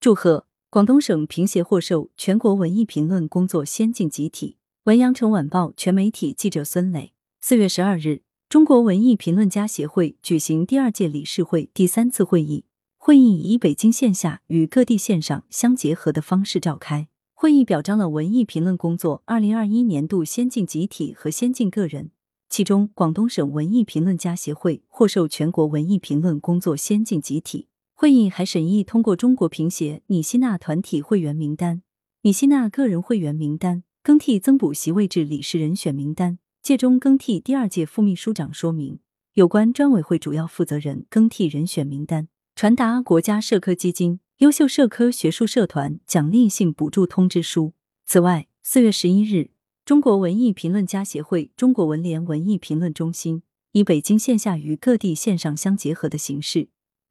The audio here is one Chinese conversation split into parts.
祝贺广东省评协获授全国文艺评论工作先进集体。文阳城晚报全媒体记者孙磊。四月十二日，中国文艺评论家协会举行第二届理事会第三次会议。会议以北京线下与各地线上相结合的方式召开。会议表彰了文艺评论工作二零二一年度先进集体和先进个人。其中，广东省文艺评论家协会获授全国文艺评论工作先进集体。会议还审议通过中国评协拟吸纳团体会员名单、拟吸纳个人会员名单、更替增补席位制理事人选名单、届中更替第二届副秘书长说明、有关专委会主要负责人更替人选名单、传达国家社科基金优秀社科学术社团奖励性补助通知书。此外，四月十一日，中国文艺评论家协会、中国文联文艺评论中心以北京线下与各地线上相结合的形式。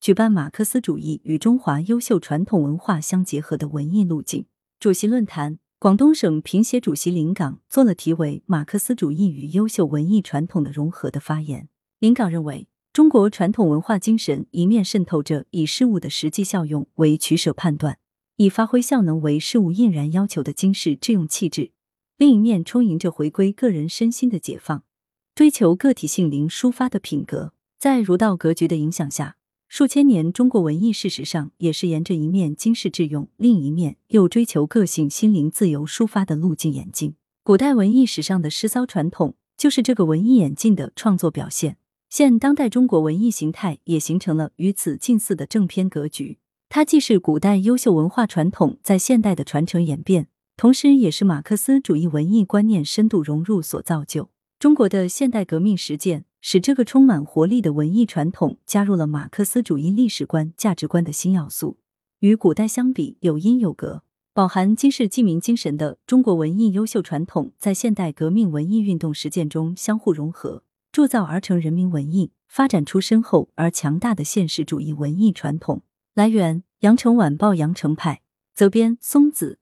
举办马克思主义与中华优秀传统文化相结合的文艺路径主席论坛，广东省评协主席林岗做了题为“马克思主义与优秀文艺传统的融合”的发言。林岗认为，中国传统文化精神一面渗透着以事物的实际效用为取舍判断，以发挥效能为事物应然要求的经世致用气质；另一面充盈着回归个人身心的解放，追求个体性灵抒发的品格。在儒道格局的影响下。数千年，中国文艺事实上也是沿着一面经世致用，另一面又追求个性心灵自由抒发的路径演进。古代文艺史上的诗骚传统，就是这个文艺演进的创作表现。现当代中国文艺形态也形成了与此近似的正片格局。它既是古代优秀文化传统在现代的传承演变，同时也是马克思主义文艺观念深度融入所造就。中国的现代革命实践。使这个充满活力的文艺传统加入了马克思主义历史观、价值观的新要素，与古代相比有因有格。饱含今世济民精神的中国文艺优秀传统，在现代革命文艺运动实践中相互融合，铸造而成人民文艺，发展出深厚而强大的现实主义文艺传统。来源：羊城晚报羊城派，责编：松子。